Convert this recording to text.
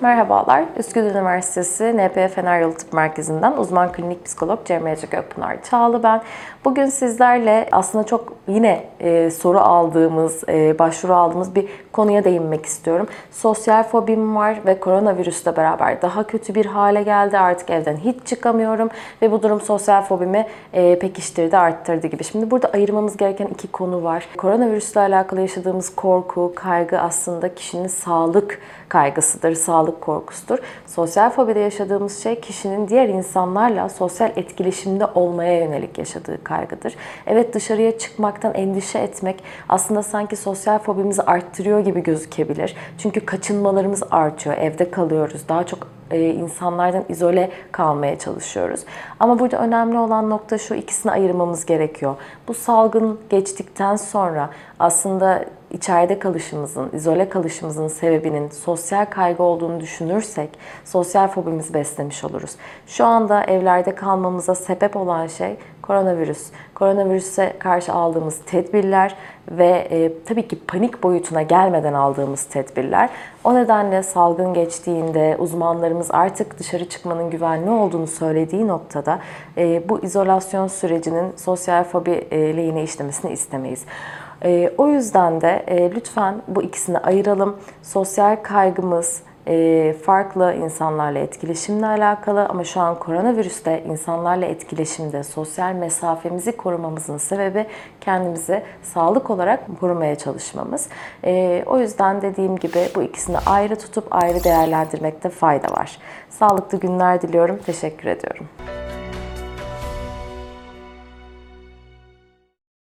Merhabalar, Üsküdar Üniversitesi NP Fener Yolu Tıp Merkezi'nden uzman klinik psikolog Cemre Ece Gökpınar Çağlı ben. Bugün sizlerle aslında çok yine e, soru aldığımız, e, başvuru aldığımız bir konuya değinmek istiyorum. Sosyal fobim var ve koronavirüsle beraber daha kötü bir hale geldi. Artık evden hiç çıkamıyorum ve bu durum sosyal fobimi e, pekiştirdi, arttırdı gibi. Şimdi burada ayırmamız gereken iki konu var. Koronavirüsle alakalı yaşadığımız korku, kaygı aslında kişinin sağlık kaygısıdır, sağlık korkusudur. Sosyal fobide yaşadığımız şey kişinin diğer insanlarla sosyal etkileşimde olmaya yönelik yaşadığı kaygıdır. Evet dışarıya çıkmaktan endişe etmek aslında sanki sosyal fobimizi arttırıyor gibi gözükebilir. Çünkü kaçınmalarımız artıyor, evde kalıyoruz, daha çok e, insanlardan izole kalmaya çalışıyoruz. Ama burada önemli olan nokta şu ikisini ayırmamız gerekiyor. Bu salgın geçtikten sonra aslında içeride kalışımızın, izole kalışımızın sebebinin sosyal kaygı olduğunu düşünürsek sosyal fobimizi beslemiş oluruz. Şu anda evlerde kalmamıza sebep olan şey koronavirüs. Koronavirüse karşı aldığımız tedbirler ve e, tabii ki panik boyutuna gelmeden aldığımız tedbirler. O nedenle salgın geçtiğinde uzmanlarımız artık dışarı çıkmanın güvenli olduğunu söylediği noktada e, bu izolasyon sürecinin sosyal fobi e, lehine işlemesini istemeyiz. E, o yüzden de e, lütfen bu ikisini ayıralım. Sosyal kaygımız farklı insanlarla etkileşimle alakalı ama şu an koronavirüste insanlarla etkileşimde sosyal mesafemizi korumamızın sebebi kendimizi sağlık olarak korumaya çalışmamız. E, o yüzden dediğim gibi bu ikisini ayrı tutup ayrı değerlendirmekte fayda var. Sağlıklı günler diliyorum. Teşekkür ediyorum.